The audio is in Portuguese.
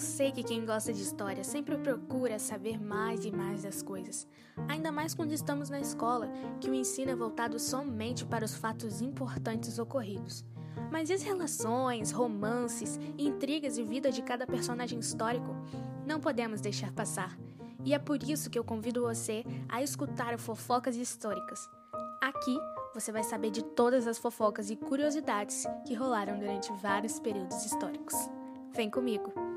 sei que quem gosta de história sempre procura saber mais e mais das coisas, ainda mais quando estamos na escola, que o ensino é voltado somente para os fatos importantes ocorridos. Mas e as relações, romances, intrigas e vida de cada personagem histórico? Não podemos deixar passar. E é por isso que eu convido você a escutar o Fofocas Históricas. Aqui você vai saber de todas as fofocas e curiosidades que rolaram durante vários períodos históricos. Vem comigo!